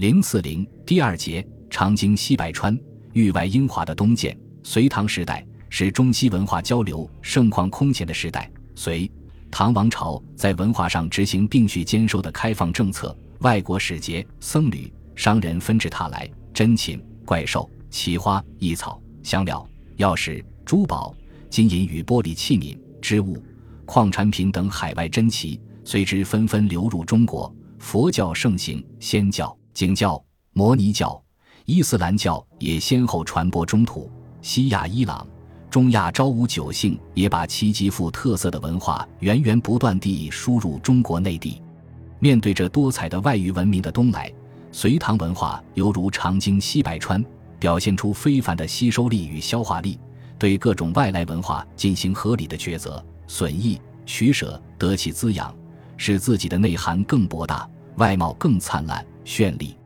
零四零第二节，长经西百川，域外英华的东渐。隋唐时代是中西文化交流盛况空前的时代。隋唐王朝在文化上执行并蓄兼收的开放政策，外国使节、僧侣、商人纷至沓来，珍禽、怪兽、奇花异草、香料、药石、珠宝、金银与玻璃器皿、织物、矿产品等海外珍奇随之纷纷流入中国。佛教盛行，仙教。景教、摩尼教、伊斯兰教也先后传播中土。西亚、伊朗、中亚朝五九姓也把其极富特色的文化源源不断地输入中国内地。面对着多彩的外域文明的东来，隋唐文化犹如长经西百川，表现出非凡的吸收力与消化力，对各种外来文化进行合理的抉择、损益、取舍，得其滋养，使自己的内涵更博大，外貌更灿烂。绚丽。